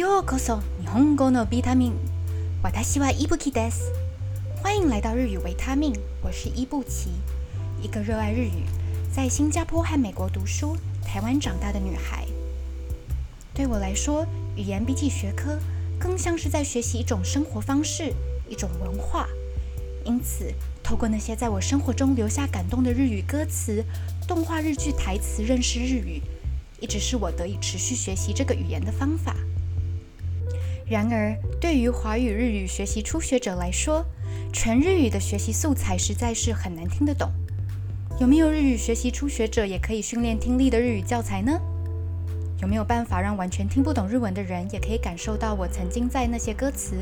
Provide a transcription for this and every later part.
ようこそ日本語のビタミン。私は伊布奇です。欢迎来到日语维他命，我是伊布奇，一个热爱日语，在新加坡和美国读书、台湾长大的女孩。对我来说，语言比起学科，更像是在学习一种生活方式，一种文化。因此，透过那些在我生活中留下感动的日语歌词、动画日剧台词，认识日语，一直是我得以持续学习这个语言的方法。 然而，对于华语日语学习初学者来说，全日语的学习素材实在是很难听得懂。有没有日语学习初学者也可以训练听力的日语教材呢？有没有办法让完全听不懂日文的人也可以感受到我曾经在那些歌词、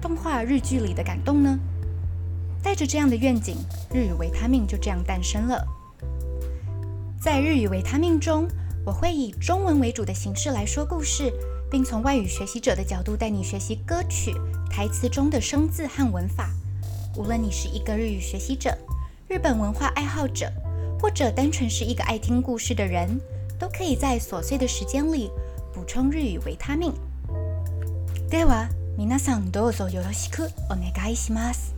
动画、日剧里的感动呢？带着这样的愿景，日语维他命就这样诞生了。在日语维他命中，我会以中文为主的形式来说故事。并从外语学习者的角度带你学习歌曲台词中的生字和文法。无论你是一个日语学习者、日本文化爱好者，或者单纯是一个爱听故事的人，都可以在琐碎的时间里补充日语维他命。では、皆さんどうぞよろしくお願いします。